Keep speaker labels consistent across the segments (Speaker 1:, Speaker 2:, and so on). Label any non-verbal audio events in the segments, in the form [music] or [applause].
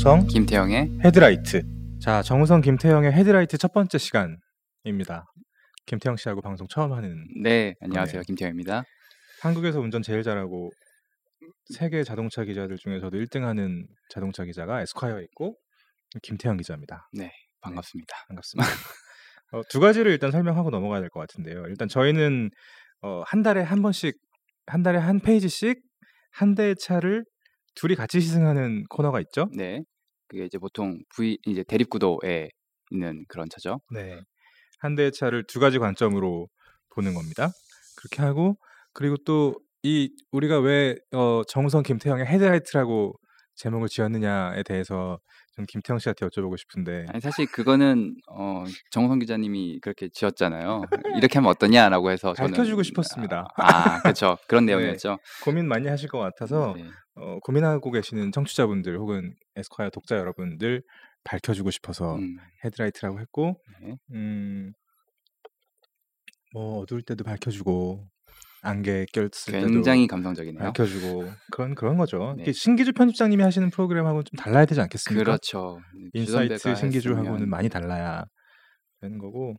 Speaker 1: 정우성
Speaker 2: 김태형의
Speaker 1: 헤드라이트. 자, 정우성 김태형의 헤드라이트 첫 번째 시간입니다. 김태형 씨하고 방송 처음 하는
Speaker 2: 네 안녕하세요
Speaker 1: 네.
Speaker 2: 김태형입니다.
Speaker 1: 한국에서 운전 제일 잘하고 세계 자동차 기자들 중에서도 1등하는 자동차 기자가 에스콰이어에 있고 김태형 기자입니다.
Speaker 2: 반갑습니다.
Speaker 1: 반갑습니다. 어, 두 가지를 일단 설명하고 넘어가야 될 것 같은데요. 일단 저희는 어, 한 달에 한 번씩 한 달에 한 페이지씩 한 대의 차를 둘이 같이 시승하는 코너가 있죠.
Speaker 2: 네 그게 이제 보통 V 이제 대립구도에 있는 그런 차죠.
Speaker 1: 네. 한 대의 차를 두 가지 관점으로 보는 겁니다. 그렇게 하고 그리고 또 이 우리가 왜 어, 정우성 김태형의 헤드라이트라고 제목을 지었느냐에 대해서 좀 김태형 씨한테 여쭤보고 싶은데
Speaker 2: 아니 사실 그거는 어, 정우성 기자님이 그렇게 지었잖아요. [laughs] 이렇게 하면 어떠냐라고 해서 저는
Speaker 1: 밝혀주고 싶었습니다.
Speaker 2: 아 그렇죠 그런 [laughs]
Speaker 1: 네.
Speaker 2: 내용이었죠.
Speaker 1: 고민 많이 하실 것 같아서
Speaker 2: 네.
Speaker 1: 어, 고민하고 계시는 청취자분들 혹은 에스콰이어 독자 여러분들 밝혀주고 싶어서
Speaker 2: 음,
Speaker 1: 헤드라이트라고 했고
Speaker 2: 네.
Speaker 1: 음, 뭐 어두울 때도 밝혀주고 안개 꼈을 때도
Speaker 2: 굉장히 감성적이네요.
Speaker 1: 밝혀주고 그런 그런 거죠.
Speaker 2: 네.
Speaker 1: 신기주 편집장님이 하시는 프로그램하고는 좀 달라야 되지 않겠습니까?
Speaker 2: 그렇죠.
Speaker 1: 인사이트
Speaker 2: 주선배가
Speaker 1: 신기주하고는
Speaker 2: 했으면-
Speaker 1: 많이 달라야 되는 거고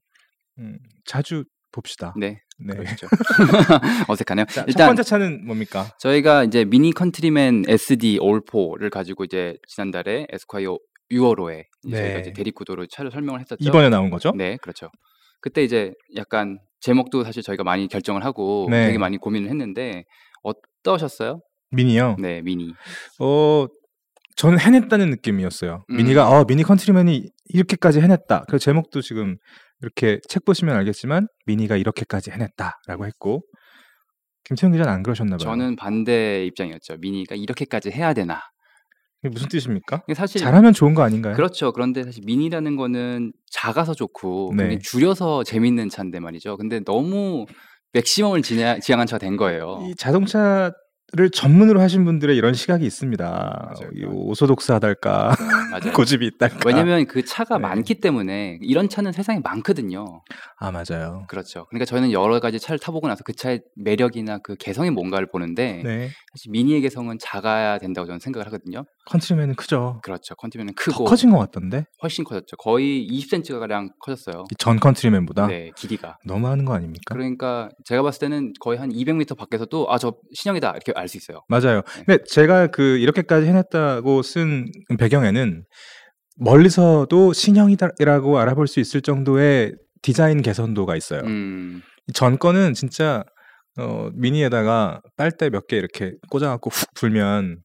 Speaker 1: 음, 자주 봅시다.
Speaker 2: 네
Speaker 1: 네.
Speaker 2: 그렇죠. [laughs] 어색하네요.
Speaker 1: 자, 첫
Speaker 2: 일단
Speaker 1: 번째 차는 뭡니까?
Speaker 2: 저희가 이제 미니 컨트리맨 SD ALL4를 가지고 이제 지난달에 에스콰이어 6월호에 저희가
Speaker 1: 네.
Speaker 2: 이제 대립구도로 차를 설명을 했었죠.
Speaker 1: 이번에 나온 거죠?
Speaker 2: 네, 그렇죠. 그때 이제 약간 제목도 사실 저희가 많이 결정을 하고
Speaker 1: 네.
Speaker 2: 되게 많이 고민을 했는데 어떠셨어요?
Speaker 1: 미니요.
Speaker 2: 네, 미니.
Speaker 1: 어 저는 해냈다는 느낌이었어요.
Speaker 2: 음.
Speaker 1: 미니가 어 미니 컨트리맨이 이렇게까지 해냈다. 그 제목도 지금 이렇게 책 보시면 알겠지만 미니가 이렇게까지 해냈다라고 했고 김태형 기자는 안 그러셨나 봐요.
Speaker 2: 저는 반대 입장이었죠. 미니가 이렇게까지 해야 되나?
Speaker 1: 무슨 뜻입니까?
Speaker 2: 사실
Speaker 1: 잘하면 좋은 거 아닌가요?
Speaker 2: 그렇죠. 그런데 사실 미니라는 거는 작아서 좋고
Speaker 1: 네.
Speaker 2: 줄여서 재밌는 차인데 말이죠. 근데 너무 맥시멈을 지냐, 지향한 차가 된 거예요.
Speaker 1: 이 자동차 를 전문으로 하신 분들의 이런 시각이. 이 오소독스 하달까
Speaker 2: 맞아요. [laughs]
Speaker 1: 고집이 있달까.
Speaker 2: 왜냐면 그 차가
Speaker 1: 네.
Speaker 2: 많기 때문에 이런 차는 세상에 많거든요.
Speaker 1: 아 맞아요.
Speaker 2: 그렇죠. 그러니까 저희는 여러 가지 차를 타보고 나서 그 차의 매력이나 그 개성이 뭔가를 보는데
Speaker 1: 네.
Speaker 2: 사실 미니의 개성은 작아야 된다고 저는 생각을 하거든요.
Speaker 1: 컨트리맨은 크죠.
Speaker 2: 그렇죠.
Speaker 1: 더
Speaker 2: 크고
Speaker 1: 커진 것 같던데
Speaker 2: 훨씬 커졌죠. 거의 20cm 가량 커졌어요.
Speaker 1: 이전 컨트리맨보다
Speaker 2: 네, 길이가.
Speaker 1: 너무하는 거 아닙니까?
Speaker 2: 그러니까 제가 봤을 때는 거의 한 200m 밖에서도 아 저 신형이다 이렇게 알 수 있어요.
Speaker 1: 맞아요.
Speaker 2: 네.
Speaker 1: 근데 제가 그 이렇게까지 해냈다고 쓴 배경에는 멀리서도 신형이라고 알아볼 수 있을 정도의 디자인 개선도가 있어요.
Speaker 2: 음,
Speaker 1: 이전 거는 진짜 어, 미니에다가 빨대 몇 개 이렇게 꽂아갖고 훅 불면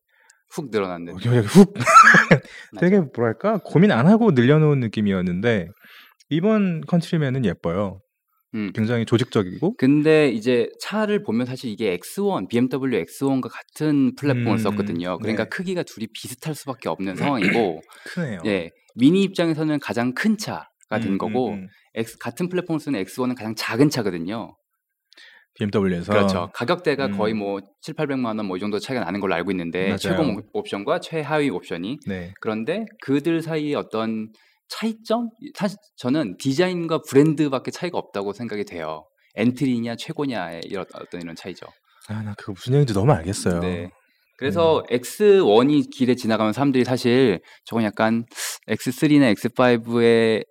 Speaker 2: 훅
Speaker 1: 여기 훅 [laughs] 되게 뭐랄까 고민 안 하고 늘려놓은 느낌이었는데 이번 컨트리맨은 예뻐요.
Speaker 2: 음.
Speaker 1: 굉장히 조직적이고
Speaker 2: 근데 이제 차를 보면 사실 이게 X1, BMW X1과 같은 플랫폼을
Speaker 1: 음,
Speaker 2: 썼거든요. 그러니까
Speaker 1: 네.
Speaker 2: 크기가 둘이 비슷할 수밖에 없는 상황이고, [clears throat]
Speaker 1: 크네요.
Speaker 2: 예, 미니 입장에서는 가장 큰 차가 된
Speaker 1: 음,
Speaker 2: 거고,
Speaker 1: 음, 음.
Speaker 2: X, 같은 플랫폼을 쓰는 X1은 가장 작은 차거든요.
Speaker 1: BMW에서
Speaker 2: 그렇죠. 가격대가
Speaker 1: 음.
Speaker 2: 거의 뭐 7, 800만 원 뭐 이 정도 차이가 나는 걸로 알고 있는데
Speaker 1: 맞아요.
Speaker 2: 최고 옵- 옵션과 최하위 옵션이
Speaker 1: 네.
Speaker 2: 그런데 그들 사이의 어떤 차이점 사실 저는 디자인과 브랜드밖에 차이가 없다고 생각이 돼요. 엔트리냐 최고냐의 이런 어떤 이런 차이죠.
Speaker 1: 아, 나 그거 무슨 얘기인지 너무 알겠어요.
Speaker 2: 네. 그래서 X1이 길에 지나가면 사람들이 사실 저건 약간 X3나 X5의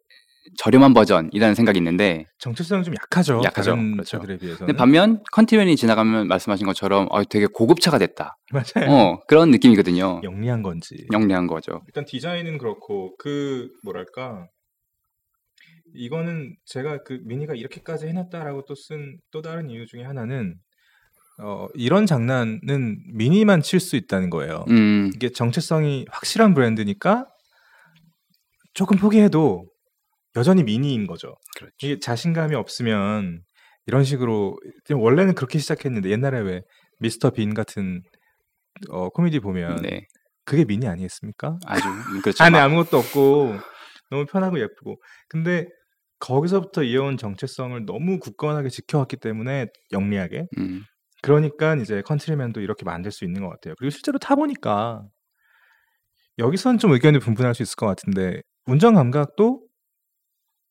Speaker 2: 저렴한 버전이라는 생각이 있는데
Speaker 1: 정체성이 좀 약하죠.
Speaker 2: 약하죠.
Speaker 1: 다른
Speaker 2: 그렇죠.
Speaker 1: 차들에 비해서는.
Speaker 2: 근데 반면 컨티맨이 지나가면 말씀하신 것처럼 어, 되게 고급차가 됐다.
Speaker 1: 맞아요.
Speaker 2: 어, 그런 느낌이거든요.
Speaker 1: 영리한 건지.
Speaker 2: 영리한 거죠.
Speaker 1: 일단 디자인은 그렇고 그 뭐랄까 이거는 제가 그 미니가 이렇게까지 해놨다라고 또 쓴 또 다른 이유 중에 하나는 어, 이런 장난은 미니만 칠 수 있다는 거예요.
Speaker 2: 음,
Speaker 1: 이게 정체성이 확실한 브랜드니까 조금 포기해도 여전히 미니인 거죠.
Speaker 2: 그렇죠.
Speaker 1: 이게 자신감이 없으면 이런 식으로 원래는 그렇게 시작했는데 옛날에 왜 미스터 빈 같은 어, 코미디 보면
Speaker 2: 네,
Speaker 1: 그게 미니 아니겠습니까?
Speaker 2: 아주 음, [laughs] 그렇죠.
Speaker 1: 안에
Speaker 2: 막-
Speaker 1: 아무것도 없고 너무 편하고 예쁘고 근데 거기서부터 이어온 정체성을 너무 굳건하게 지켜왔기 때문에 영리하게
Speaker 2: 음,
Speaker 1: 그러니까 이제 컨트리맨도 이렇게 만들 수 있는 것 같아요. 그리고 실제로 타 보니까 여기선 좀 의견이 분분할 수 있을 것 같은데 운전 감각도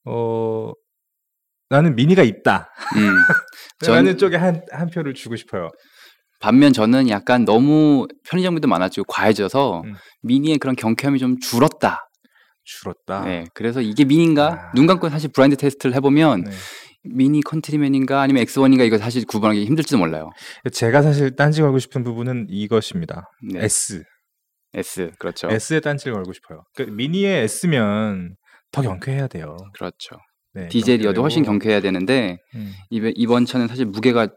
Speaker 1: 어 나는 미니가 있다.
Speaker 2: 음. [laughs] 전-
Speaker 1: 라는 쪽에 한, 한 표를 주고 싶어요.
Speaker 2: 반면 저는 약간 너무 편의 장비도 많아지고 과해져서
Speaker 1: 음.
Speaker 2: 미니의 그런 경쾌함이 좀 줄었다.
Speaker 1: 줄었다.
Speaker 2: 네, 그래서 이게 미니인가?
Speaker 1: 아.
Speaker 2: 눈 감고 사실 blind test를 해보면
Speaker 1: 네.
Speaker 2: 미니 컨트리맨인가 아니면 X1인가 이거 사실 구분하기 힘들지도 몰라요.
Speaker 1: 제가 사실 딴지 걸고 싶은 부분은 이것입니다.
Speaker 2: 네.
Speaker 1: S.
Speaker 2: S 그렇죠.
Speaker 1: S에 딴지를 걸고 싶어요. 그러니까 미니에 S면 더 경쾌해야 돼요.
Speaker 2: 그렇죠.
Speaker 1: 네,
Speaker 2: 디젤이어도 훨씬
Speaker 1: 경쾌되고.
Speaker 2: 경쾌해야 되는데
Speaker 1: 음.
Speaker 2: 이번- 차는 사실 무게가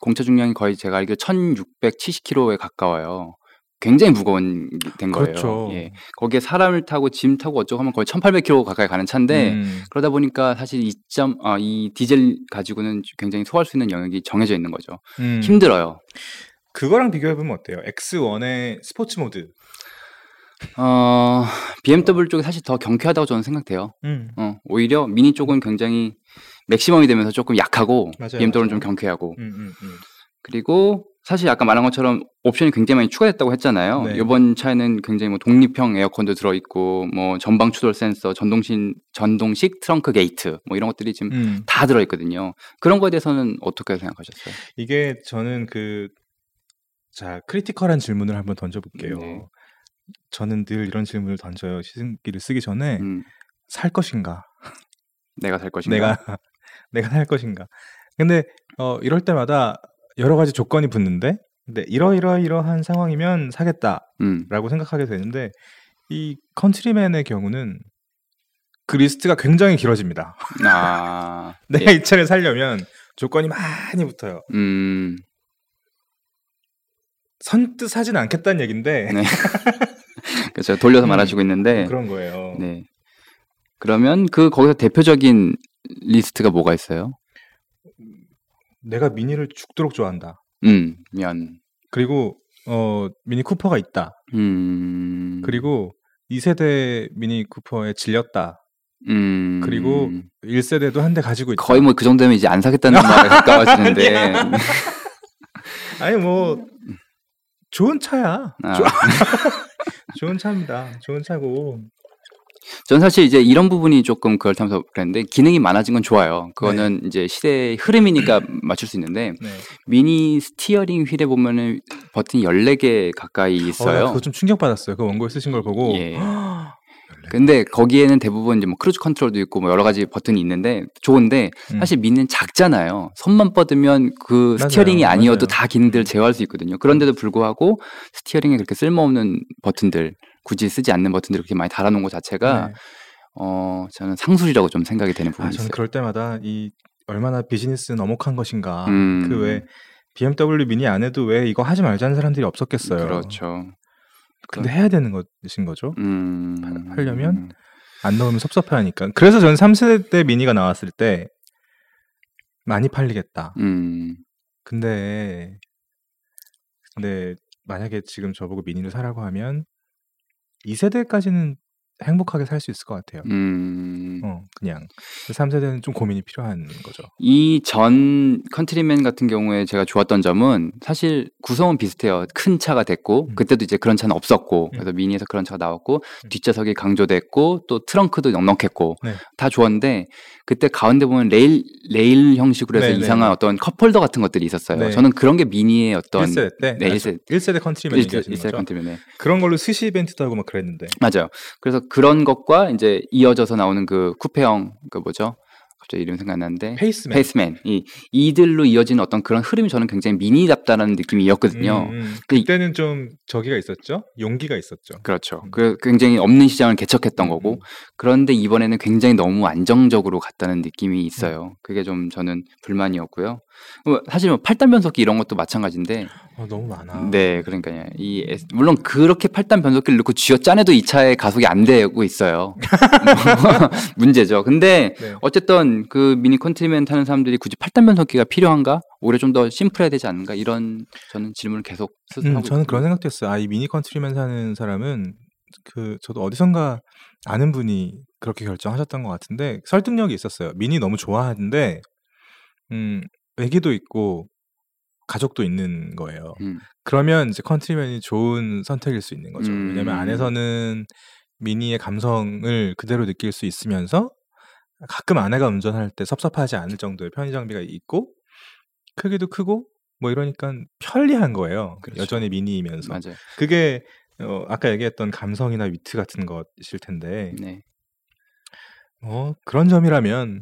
Speaker 2: 공차 중량이 거의 제가 알기로 1670kg에 가까워요. 굉장히 무거운 된 거예요.
Speaker 1: 그렇죠.
Speaker 2: 예. 거기에 사람을 타고 짐 타고 어쩌고 하면 거의 1800kg 가까이 가는 차인데
Speaker 1: 음.
Speaker 2: 그러다 보니까 사실 이 점, 아, 이 디젤 가지고는 굉장히 소화할 수 있는 영역이 정해져 있는 거죠.
Speaker 1: 음.
Speaker 2: 힘들어요.
Speaker 1: 그거랑 비교해 보면 어때요? X1의 스포츠 모드.
Speaker 2: 어, BMW 쪽이 사실 더 경쾌하다고 저는 생각돼요.
Speaker 1: 음.
Speaker 2: 어, 오히려 미니 쪽은 굉장히 맥시멈이 되면서 조금 약하고
Speaker 1: 맞아요,
Speaker 2: BMW는
Speaker 1: 맞아요.
Speaker 2: 좀 경쾌하고
Speaker 1: 음, 음, 음.
Speaker 2: 그리고 사실 아까 말한 것처럼 옵션이 굉장히 많이 추가됐다고 했잖아요.
Speaker 1: 네.
Speaker 2: 이번 차에는 굉장히 뭐 독립형 에어컨도 들어 있고 뭐 전방 추돌 센서, 전동신 전동식 트렁크 게이트 뭐 이런 것들이 지금
Speaker 1: 음.
Speaker 2: 다 들어 있거든요. 그런 거에 대해서는 어떻게 생각하셨어요?
Speaker 1: 이게 저는 그 자, critical한 질문을 한번 던져 볼게요.
Speaker 2: 네.
Speaker 1: 저는 늘 이런 질문을 던져요. 시승기를 쓰기 전에
Speaker 2: 음,
Speaker 1: 살 것인가?
Speaker 2: 내가 살 [laughs] 것인가?
Speaker 1: 내가 [laughs] 내가 살 것인가? 근데 어 이럴 때마다 여러 가지 조건이 붙는데 근데 이러이러 이러한 상황이면 사겠다라고
Speaker 2: 음,
Speaker 1: 생각하게 되는데 이 컨트리맨의 경우는 그 리스트가 굉장히 길어집니다.
Speaker 2: 아, [laughs]
Speaker 1: 내가
Speaker 2: 예.
Speaker 1: 이 차를 살려면 조건이 많이 붙어요.
Speaker 2: 음,
Speaker 1: 선뜻 사진 않겠다는 얘긴데
Speaker 2: 네. 그렇죠. 돌려서
Speaker 1: 음,
Speaker 2: 말해주고 있는데,
Speaker 1: 그런 거예요.
Speaker 2: 네. 그러면 그 거기서 대표적인 리스트가 뭐가 있어요?
Speaker 1: 내가 미니를 죽도록 좋아한다.
Speaker 2: 음, 면,
Speaker 1: 그리고 어 미니 쿠퍼가 있다.
Speaker 2: 음,
Speaker 1: 그리고 2세대 미니 쿠퍼에 질렸다.
Speaker 2: 음,
Speaker 1: 그리고 1세대도 한 대 가지고 있다.
Speaker 2: 거의 뭐 그 정도면 이제 안 사겠다는 말에 [laughs] 가까워지는데,
Speaker 1: 아니 뭐 좋은 차야.
Speaker 2: 아. [laughs]
Speaker 1: 좋- 좋은 차입니다. 좋은 차고.
Speaker 2: 전 사실 이제 이런 부분이 조금 그렇다면서 그랬는데 기능이 많아진 건 좋아요. 그거는 이제 시대의 흐름이니까 맞출 수 있는데
Speaker 1: 네.
Speaker 2: 미니 스티어링 휠에 보면은 버튼이 14개 가까이
Speaker 1: 어, 나
Speaker 2: 있어요.
Speaker 1: 그거 좀 충격 받았어요. 그 원고에 쓰신 걸 보고.
Speaker 2: 예. 근데 거기에는 대부분 이제 뭐 크루즈 컨트롤도 있고 뭐 여러 가지 버튼이 있는데 좋은데
Speaker 1: 음.
Speaker 2: 사실 미니는 작잖아요. 손만 뻗으면 그
Speaker 1: 맞아요.
Speaker 2: 스티어링이 아니어도
Speaker 1: 맞아요.
Speaker 2: 다 기능들을 제어할 수 있거든요. 그런데도 불구하고 스티어링에 그렇게 쓸모없는 버튼들 굳이 쓰지 않는 버튼들을 그렇게 많이 달아놓은 것 자체가
Speaker 1: 네.
Speaker 2: 어 저는 상술이라고 좀 생각이 되는
Speaker 1: 아,
Speaker 2: 부분이
Speaker 1: 저는
Speaker 2: 있어요.
Speaker 1: 그럴 때마다 이 얼마나 비즈니스 너목한 것인가.
Speaker 2: 음.
Speaker 1: 그왜 BMW 미니 안에도 왜 이거 하지 말자는 사람들이 없었겠어요.
Speaker 2: 그렇죠.
Speaker 1: 근데 해야 되는 것인 거죠.
Speaker 2: 음.
Speaker 1: 하- 하려면? 안 넣으면 섭섭해하니까. 그래서 저는 3세대 미니가 나왔을 때 많이 팔리겠다.
Speaker 2: 음.
Speaker 1: 근데 근데 만약에 지금 저보고 미니를 사라고 하면 2세대까지는 행복하게 살 수 있을 것 같아요.
Speaker 2: 음.
Speaker 1: 어, 그냥 3세대는 좀 고민이 필요한 거죠.
Speaker 2: 이 전 컨트리맨 같은 경우에 제가 좋았던 점은 사실 구성은 비슷해요. 큰 차가 됐고
Speaker 1: 음.
Speaker 2: 그때도 이제 그런 차는 없었고 그래서 미니에서 그런 차가 나왔고
Speaker 1: 음.
Speaker 2: 뒷좌석이 강조됐고 또 트렁크도 넉넉했고
Speaker 1: 네.
Speaker 2: 다 좋았는데 그때 가운데 보면 레일 레일 형식으로 해서
Speaker 1: 네, 네,
Speaker 2: 이상한
Speaker 1: 네.
Speaker 2: 어떤 컵홀더 같은 것들이 있었어요.
Speaker 1: 네.
Speaker 2: 저는 그런 게 미니의 어떤
Speaker 1: 1세대 때?
Speaker 2: 네,
Speaker 1: 아,
Speaker 2: 1세대
Speaker 1: 1세대 컨트리맨
Speaker 2: 일
Speaker 1: 얘기하시는
Speaker 2: 세
Speaker 1: 거죠?
Speaker 2: 컨트리맨에
Speaker 1: 그런 걸로 스시 이벤트도 하고 막 그랬는데.
Speaker 2: 맞아요. 그래서 그런 것과 이제 이어져서 나오는 그 쿠페형 그 뭐죠? 갑자기 이름 생각 안 나는데
Speaker 1: 페이스맨.
Speaker 2: 페이스맨 이 이들로 이어지는 어떤 그런 흐름이 저는 굉장히 미니답다라는 느낌이었거든요.
Speaker 1: 음, 음.
Speaker 2: 그 이-
Speaker 1: 그때는 좀 저기가 있었죠. 용기가 있었죠.
Speaker 2: 그렇죠.
Speaker 1: 음.
Speaker 2: 그 굉장히 없는 시장을 개척했던
Speaker 1: 음,
Speaker 2: 거고
Speaker 1: 음.
Speaker 2: 그런데 이번에는 굉장히 너무 안정적으로 갔다는 느낌이 있어요. 그게 좀 저는 불만이었고요. 뭐 사실 뭐 팔단 변속기 이런 것도 마찬가지인데
Speaker 1: 어, 너무 많아.
Speaker 2: 네, 그러니까요. 이 물론 그렇게 팔단 변속기를 넣고 쥐어 짜내도 이 차의 가속이 안 되고 있어요. [laughs] [laughs] 문제죠. 근데
Speaker 1: 네.
Speaker 2: 어쨌든 그 미니 컨트리맨 타는 사람들이 굳이 팔단 변속기가 필요한가? 오히려 좀 더 심플해야 되지 않는가? 이런 저는 질문을 계속 스스로
Speaker 1: 음, 저는. 그런 생각도 했어요. 아, 이 미니 컨트리맨 사는 사람은 그 저도 어디선가 아는 분이 그렇게 결정하셨던 것 같은데 설득력이 있었어요. 미니 너무 좋아하는데 음, 애기도 있고 가족도 있는 거예요.
Speaker 2: 음.
Speaker 1: 그러면 이제 컨트리맨이 좋은 선택일 수 있는 거죠. 왜냐면
Speaker 2: 음.
Speaker 1: 안에서는 미니의 감성을 그대로 느낄 수 있으면서 가끔 아내가 운전할 때 섭섭하지 않을 정도의 편의 장비가 있고 크기도 크고 뭐 이러니까 편리한 거예요.
Speaker 2: 그렇죠.
Speaker 1: 여전히 미니이면서.
Speaker 2: 맞아요.
Speaker 1: 그게 어 아까 얘기했던 감성이나 위트 같은 것일 텐데
Speaker 2: 네.
Speaker 1: 뭐 그런 점이라면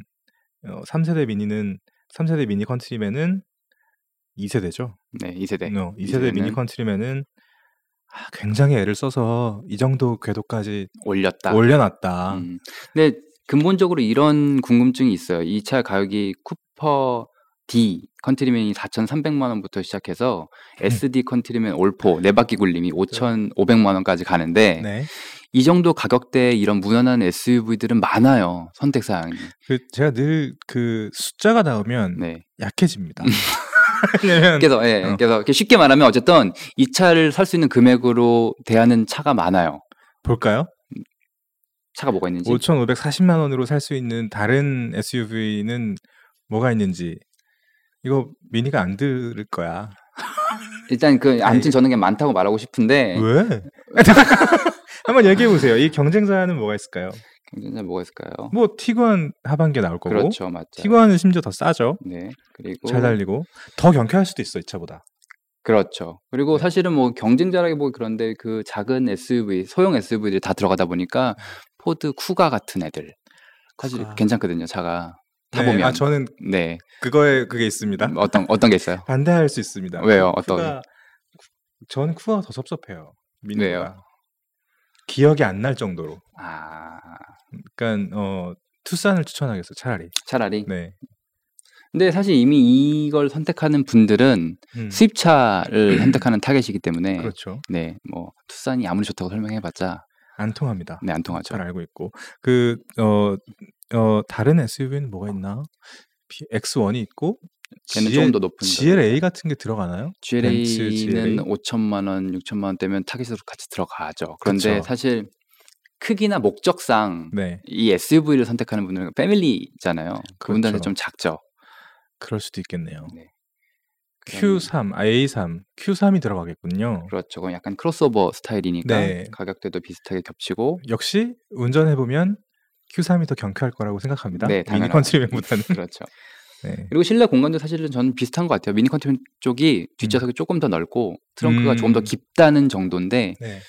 Speaker 1: 어 3세대 미니는 3세대 미니 컨트리맨은 2세대죠.
Speaker 2: 네, 2세대.
Speaker 1: 어 2세대 미니
Speaker 2: 이제는-
Speaker 1: 컨트리맨은 아 굉장히 애를 써서 이 정도 궤도까지
Speaker 2: 올렸다.
Speaker 1: 올려놨다.
Speaker 2: 음. 근데 근본적으로 이런 궁금증이 있어요. 이 차 가격이 쿠퍼 D 컨트리맨이 4,300만 원부터 시작해서
Speaker 1: 음.
Speaker 2: SD 컨트리맨 ALL4 네 바퀴 굴림이 5,500만 원까지 가는데
Speaker 1: 네.
Speaker 2: 이 정도 가격대에 이런 무난한 SUV들은 많아요. 선택 사항이.
Speaker 1: 그 제가 늘 그 숫자가 나오면
Speaker 2: 네.
Speaker 1: 약해집니다. [laughs] 왜냐면
Speaker 2: 그래서 예,
Speaker 1: 어.
Speaker 2: 그래서 쉽게 말하면 어쨌든 이 차를 살 수 있는 금액으로 대하는 차가 많아요.
Speaker 1: 볼까요?
Speaker 2: 차가 뭐가 있는지.
Speaker 1: 5,540만 원으로 살 수 있는 다른 SUV는 뭐가 있는지 이거 미니가 안 들을 거야.
Speaker 2: 일단 그 [laughs] 아무튼 저는 그냥 많다고 말하고 싶은데
Speaker 1: 왜? [laughs] 한번 얘기해 보세요. 이 경쟁자는 뭐가 있을까요?
Speaker 2: 경쟁자 뭐가 있을까요?
Speaker 1: 뭐 티구안 하반기에 나올 거고
Speaker 2: 그렇죠, 맞죠.
Speaker 1: 티구안은 심지어 더 싸죠.
Speaker 2: 네, 그리고
Speaker 1: 잘 달리고 더 경쾌할 수도 있어 이 차보다.
Speaker 2: 그렇죠. 그리고
Speaker 1: 네.
Speaker 2: 사실은 뭐 경쟁자라기보기 그런데 그 작은 SUV, 소형 SUV들이 다 들어가다 보니까 포드 쿠가 같은 애들 사실
Speaker 1: 쿠가.
Speaker 2: 괜찮거든요. 차가
Speaker 1: 네,
Speaker 2: 타보면.
Speaker 1: 아 저는
Speaker 2: 네,
Speaker 1: 그거에 그게 있습니다.
Speaker 2: 어떤 어떤 게 있어요? [laughs]
Speaker 1: 반대할 수 있습니다.
Speaker 2: 왜요? 어떤?
Speaker 1: 쿠가 저는 쿠가 더 섭섭해요. 미니가.
Speaker 2: 왜요?
Speaker 1: 기억이 안 날 정도로.
Speaker 2: 아,
Speaker 1: 그러니까 어 투싼을 추천하겠어요. 차라리.
Speaker 2: 차라리.
Speaker 1: 네.
Speaker 2: 근데 사실 이미 이걸 선택하는 분들은
Speaker 1: 음,
Speaker 2: 수입차를 [clears throat] 선택하는 타겟이기 때문에
Speaker 1: 그렇죠.
Speaker 2: 네, 뭐 투싼이 아무리 좋다고 설명해봤자
Speaker 1: 안 통합니다.
Speaker 2: 네 안 통하죠.
Speaker 1: 잘 알고 있고 그 어 어 다른 SUV는 뭐가 있나? B- X1이 있고
Speaker 2: 걔는
Speaker 1: GL
Speaker 2: 조금 더 높은
Speaker 1: GLA 같은 게 들어가나요? 벤츠 GLA?
Speaker 2: GLA는 5천만 원, 6천만 원대면 타깃으로 같이 들어가죠. 그런데
Speaker 1: 그쵸.
Speaker 2: 사실 크기나 목적상
Speaker 1: 네,
Speaker 2: 이 SUV를 선택하는 분들은 패밀리잖아요. 그분들한테
Speaker 1: 그렇죠.
Speaker 2: 좀 작죠.
Speaker 1: 그럴 수도 있겠네요.
Speaker 2: 네.
Speaker 1: Q3, A3, Q3이 들어가겠군요.
Speaker 2: 그렇죠. 그건 약간 크로스오버 스타일이니까
Speaker 1: 네.
Speaker 2: 가격대도 비슷하게 겹치고
Speaker 1: 역시 운전해 보면 Q3이 더 경쾌할 거라고 생각합니다.
Speaker 2: 네,
Speaker 1: 미니. 컨트리맨보다는. [laughs]
Speaker 2: 그렇죠.
Speaker 1: 네.
Speaker 2: 그리고 실내 공간도 사실은 저는 비슷한 것 같아요. 미니 컨트리맨 쪽이 뒷좌석이 조금 더 넓고 트렁크가
Speaker 1: 음.
Speaker 2: 조금 더 깊다는 정도인데
Speaker 1: 네.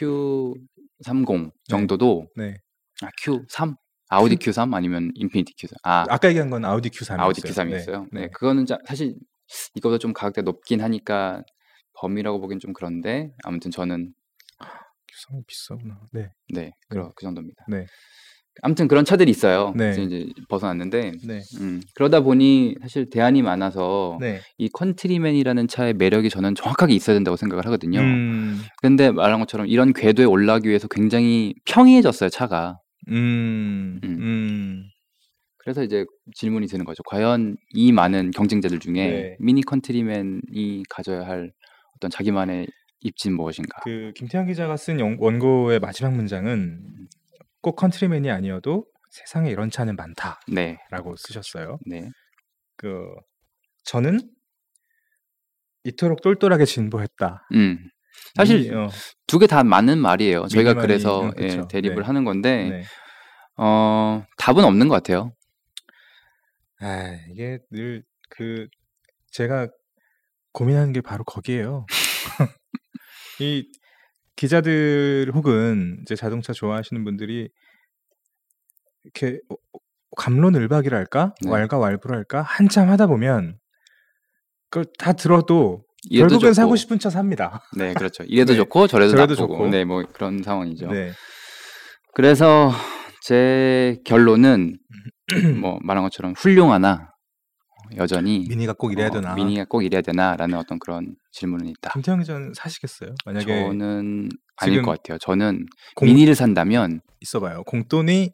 Speaker 2: Q30 정도도
Speaker 1: 네.
Speaker 2: 아, Q3 아우디 Q3 아니면 인피니티 Q30 아
Speaker 1: 아까 얘기한 건 아우디 Q3이었어요.
Speaker 2: 아우디 Q3이었어요. 네, 그거는 자- 사실 이거보다 좀 가격대 높긴 하니까 범위라고 보기엔 좀 그런데 아무튼 저는
Speaker 1: Q3이 비싸구나. 네.
Speaker 2: 네, 그, 그 정도입니다.
Speaker 1: 네.
Speaker 2: 아무튼 그런 차들이 있어요.
Speaker 1: 네.
Speaker 2: 이제, 이제 벗어났는데
Speaker 1: 네.
Speaker 2: 음, 그러다 보니 사실 대안이 많아서
Speaker 1: 네.
Speaker 2: 이 컨트리맨이라는 차의 매력이 저는 정확하게 있어야 된다고 생각을 하거든요.
Speaker 1: 음.
Speaker 2: 근데 말한 것처럼 이런 궤도에 올라가기 위해서 굉장히 평이해졌어요, 차가.
Speaker 1: 음.
Speaker 2: 음.
Speaker 1: 음.
Speaker 2: 그래서 이제 질문이 드는 거죠. 과연 이 많은 경쟁자들 중에
Speaker 1: 네.
Speaker 2: 미니 컨트리맨이 가져야 할 어떤 자기만의 입지는 무엇인가?
Speaker 1: 그 김태형 기자가 쓴 영- 원고의 마지막 문장은 꼭 컨트리맨이 아니어도 세상에 이런 차는 많다라고
Speaker 2: 네,
Speaker 1: 쓰셨어요.
Speaker 2: 네,
Speaker 1: 그 저는 이토록 똘똘하게 진보했다.
Speaker 2: 음. 사실
Speaker 1: 이, 어,
Speaker 2: 두개 다 맞는 말이에요. 저희가 그래서
Speaker 1: 음,
Speaker 2: 예,
Speaker 1: 그쵸.
Speaker 2: 대립을
Speaker 1: 네.
Speaker 2: 하는 건데
Speaker 1: 네.
Speaker 2: 어, 답은 없는 것 같아요.
Speaker 1: 아, 이게 늘 그 제가 고민하는 게 바로 거기에요. [laughs] 이 기자들 혹은 이제 자동차 좋아하시는 분들이 이렇게 어, 어, 감론을박이랄까
Speaker 2: 네.
Speaker 1: 왈가왈부랄까 한참 하다 보면 그걸 다 들어도
Speaker 2: 이래도
Speaker 1: 결국엔
Speaker 2: 좋고,
Speaker 1: 사고 싶은 차 삽니다.
Speaker 2: 네, 그렇죠. [laughs] 이래도
Speaker 1: 네,
Speaker 2: 좋고 저래도,
Speaker 1: 저래도
Speaker 2: 나쁘고,
Speaker 1: 좋고.
Speaker 2: 네, 뭐 그런 상황이죠.
Speaker 1: 네.
Speaker 2: 그래서 제 결론은 [clears throat] 뭐 말한 것처럼 훌륭하나 여전히
Speaker 1: 미니가 꼭 이래야
Speaker 2: 어,
Speaker 1: 되나?
Speaker 2: 미니가 꼭 이래야 되나라는 어떤 그런 질문은 있다.
Speaker 1: 김태형 기자는 사시겠어요? 만약에
Speaker 2: 저는 아닐 것 같아요. 저는
Speaker 1: 공-
Speaker 2: 미니를 산다면
Speaker 1: 있어봐요. 공돈이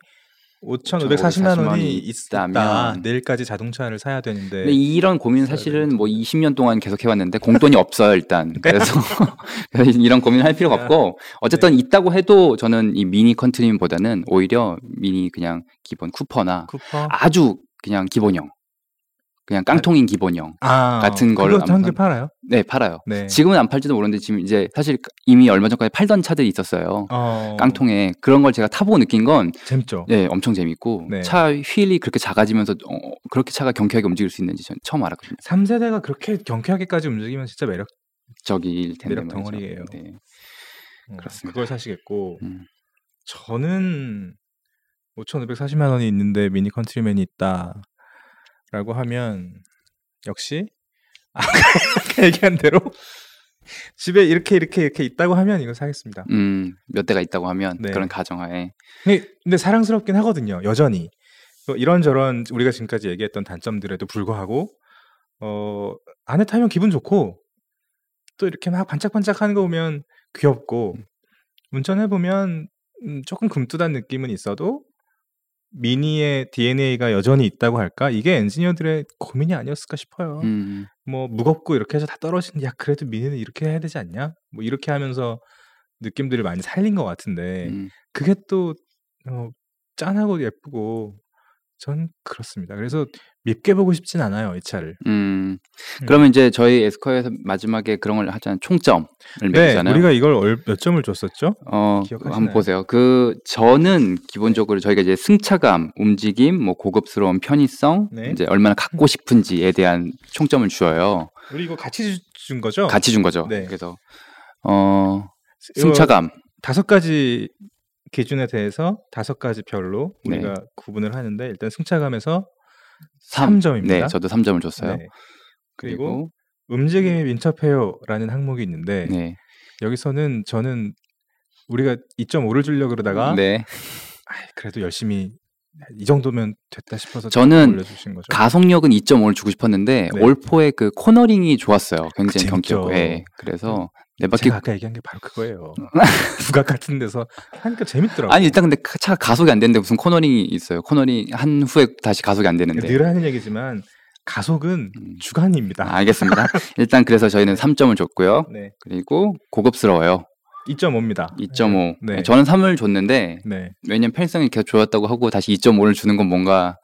Speaker 1: 5,540만
Speaker 2: 540만
Speaker 1: 원이
Speaker 2: 원이
Speaker 1: 있다.
Speaker 2: 있다면
Speaker 1: 내일까지 자동차를 사야 되는데
Speaker 2: 이런
Speaker 1: 써야
Speaker 2: 사실은 뭐 20년 동안 계속 해왔는데 공돈이 없어요 일단 [laughs]
Speaker 1: 네. [laughs]
Speaker 2: 그래서 이런 고민을 할 필요가 없고 어쨌든 있다고 해도 저는 이 미니 컨트리보다는 오히려 미니 그냥 기본 쿠퍼나
Speaker 1: 쿠퍼
Speaker 2: 아주 그냥 기본형 그냥 깡통인 기본형.
Speaker 1: 아,
Speaker 2: 같은 걸
Speaker 1: 그거
Speaker 2: 아무튼-
Speaker 1: 팔아요?
Speaker 2: 네, 팔아요.
Speaker 1: 네.
Speaker 2: 지금은 안 팔지도 모르는데 지금 이제 사실 이미 얼마 전까지 팔던 차들이 있었어요.
Speaker 1: 어,
Speaker 2: 깡통에 그런 걸 제가 타보고 느낀 건
Speaker 1: 재밌죠.
Speaker 2: 네, 엄청 재밌고
Speaker 1: 네.
Speaker 2: 차 휠이 그렇게 작아지면서 어, 그렇게 차가 경쾌하게 움직일 수 있는지 전 처음 알았거든요.
Speaker 1: 3세대가 그렇게 경쾌하게까지 움직이면 진짜 매력
Speaker 2: 적일 텐데
Speaker 1: 매력. 덩어리예요.
Speaker 2: 네.
Speaker 1: 음,
Speaker 2: 그렇습니다.
Speaker 1: 그걸 사시겠고
Speaker 2: 음.
Speaker 1: 저는 5,540만 원이 있는데 미니 컨트리맨이 있다 라고 하면 역시 아까 [laughs] 얘기한 대로 집에 이렇게 이렇게 이렇게 있다고 하면 이거 사겠습니다.
Speaker 2: 음, 몇 대가 있다고 하면
Speaker 1: 네.
Speaker 2: 그런 가정하에
Speaker 1: 근데, 근데 사랑스럽긴 하거든요. 여전히 또 이런저런 우리가 지금까지 얘기했던 단점들에도 불구하고 어 안에 타면 기분 좋고 또 이렇게 막 반짝반짝하는 거 보면 귀엽고 운전해 보면 음, 조금 금뚜단 느낌은 있어도 미니의 DNA가 여전히 있다고 할까? 이게 엔지니어들의 고민이 아니었을까 싶어요.
Speaker 2: 음,
Speaker 1: 뭐 무겁고 이렇게 해서 다 떨어지는 야 그래도 미니는 이렇게 해야 되지 않냐? 뭐 이렇게 하면서 느낌들을 많이 살린 것 같은데
Speaker 2: 음,
Speaker 1: 그게 또 어, 짠하고 예쁘고 전 그렇습니다. 그래서 밉게 보고 싶진 않아요 이 차를.
Speaker 2: 음. 그러면 이제 저희 에스커에서 마지막에 그런 걸 하잖아요. 총점을
Speaker 1: 네,
Speaker 2: 매기잖아요.
Speaker 1: 우리가 이걸 얼- 몇 점을 줬었죠?
Speaker 2: 어,
Speaker 1: 기억하시나요?
Speaker 2: 한번 보세요. 그 저는 기본적으로 저희가 이제 승차감, 움직임, 뭐 고급스러운 편의성,
Speaker 1: 네.
Speaker 2: 이제 얼마나 갖고 싶은지에 대한 총점을 주어요.
Speaker 1: 우리 이거 같이 주- 준 거죠?
Speaker 2: 같이 준 거죠.
Speaker 1: 네.
Speaker 2: 그래서 어, 승차감,
Speaker 1: 다섯 가지 기준에 대해서 다섯 가지 별로
Speaker 2: 네.
Speaker 1: 우리가 구분을 하는데 일단 승차감에서
Speaker 2: 삼.
Speaker 1: 3 점입니다.
Speaker 2: 네, 저도 3점을 줬어요.
Speaker 1: 그리고 움직임의 민첩해요라는 항목이 있는데
Speaker 2: 네,
Speaker 1: 여기서는 저는 우리가 2.5를 주려고 그러다가
Speaker 2: 네.
Speaker 1: 아이, 그래도 열심히 이 정도면 됐다 싶어서
Speaker 2: 저는. 가속력은 2.5을 주고 싶었는데
Speaker 1: 네.
Speaker 2: 올포의 그 코너링이 좋았어요. 굉장히
Speaker 1: 그
Speaker 2: 경쾌하고.
Speaker 1: 재밌죠.
Speaker 2: 예. 그래서 네 바퀴
Speaker 1: 제가 아까 얘기한 게 바로 그거예요. [laughs] 부각 같은 데서 하니까 재밌더라고.
Speaker 2: 아니 일단 근데 그 차가 가속이 안 되는데 무슨 코너링이 있어요. 코너링 한 후에 다시 가속이 안 되는데.
Speaker 1: 늘 하는 얘기지만 가속은
Speaker 2: 음.
Speaker 1: 주관입니다.
Speaker 2: 아, 알겠습니다. [laughs] 일단 그래서 저희는 3점을 줬고요.
Speaker 1: 네,
Speaker 2: 그리고 고급스러워요.
Speaker 1: 2.5입니다.
Speaker 2: 2.5.
Speaker 1: 네.
Speaker 2: 저는 3을 줬는데
Speaker 1: 네,
Speaker 2: 왜냐면 편의성이 계속 좋았다고 하고 다시 2.5를 주는 건 뭔가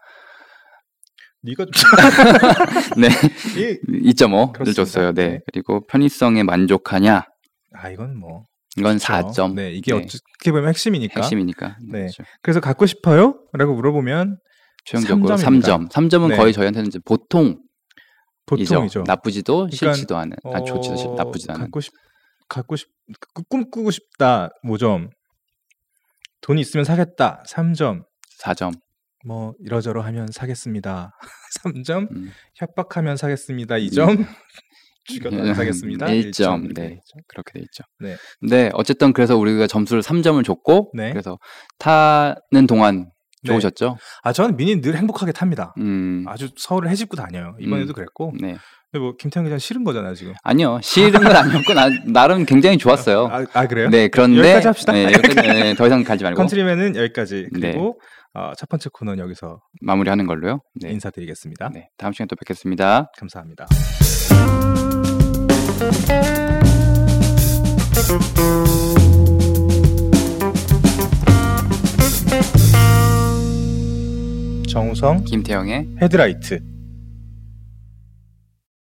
Speaker 1: 네가 [laughs]
Speaker 2: 네
Speaker 1: 이,
Speaker 2: 2.5를
Speaker 1: 그렇습니다.
Speaker 2: 줬어요. 네.
Speaker 1: 네.
Speaker 2: 그리고 편의성에 만족하냐?
Speaker 1: 아 이건 뭐
Speaker 2: 이건
Speaker 1: 그렇죠.
Speaker 2: 4점.
Speaker 1: 네, 이게 어떻게 보면 핵심이니까.
Speaker 2: 핵심이니까.
Speaker 1: 네.
Speaker 2: 그렇죠.
Speaker 1: 그래서 갖고 싶어요?라고 물어보면
Speaker 2: 최종적으로
Speaker 1: 삼 점입니다.
Speaker 2: 3점. 3점은
Speaker 1: 네.
Speaker 2: 거의 저희한테는 보통
Speaker 1: 보통이죠.
Speaker 2: 나쁘지도
Speaker 1: 그러니까,
Speaker 2: 싫지도 않은. 아 좋지도 싫,
Speaker 1: 어,
Speaker 2: 나쁘지도 않은.
Speaker 1: 갖고 싶 갖고 싶 꾸- 꿈꾸고 싶다 5점. 돈이 있으면 사겠다 3점.
Speaker 2: 4점.
Speaker 1: 뭐 이러저러 하면 사겠습니다. [laughs] 3점.
Speaker 2: 음.
Speaker 1: 협박하면 사겠습니다. 2점. 죽여도 [laughs] 사겠습니다.
Speaker 2: 1점.
Speaker 1: 이렇게
Speaker 2: 네.
Speaker 1: 있죠.
Speaker 2: 그렇게 돼 있죠.
Speaker 1: 네.
Speaker 2: 네, 어쨌든 그래서 우리가 점수를 3점을 줬고
Speaker 1: 네.
Speaker 2: 그래서 타는 동안
Speaker 1: 네.
Speaker 2: 좋으셨죠?
Speaker 1: 아 저는 미니 늘 행복하게 탑니다.
Speaker 2: 음.
Speaker 1: 아주 서울을 해집고 다녀요. 이번에도
Speaker 2: 음.
Speaker 1: 그랬고.
Speaker 2: 네.
Speaker 1: 근데 뭐 김태형 기자 싫은 거잖아요 지금.
Speaker 2: 아니요. 싫은 건 아니었고 나, 나름 굉장히 좋았어요. [laughs]
Speaker 1: 아, 아, 그래요?
Speaker 2: 네, 그런데
Speaker 1: 여기까지 합시다.
Speaker 2: 네, 여기까지 네, 더 이상 가지 말고
Speaker 1: 컨트리맨은 여기까지
Speaker 2: 네.
Speaker 1: 그리고 어, 첫 번째 코너는 여기서
Speaker 2: 마무리하는 걸로요. 네.
Speaker 1: 인사드리겠습니다.
Speaker 2: 네. 다음 시간에 또 뵙겠습니다.
Speaker 1: 감사합니다. 정우성
Speaker 2: 김태형의
Speaker 1: 헤드라이트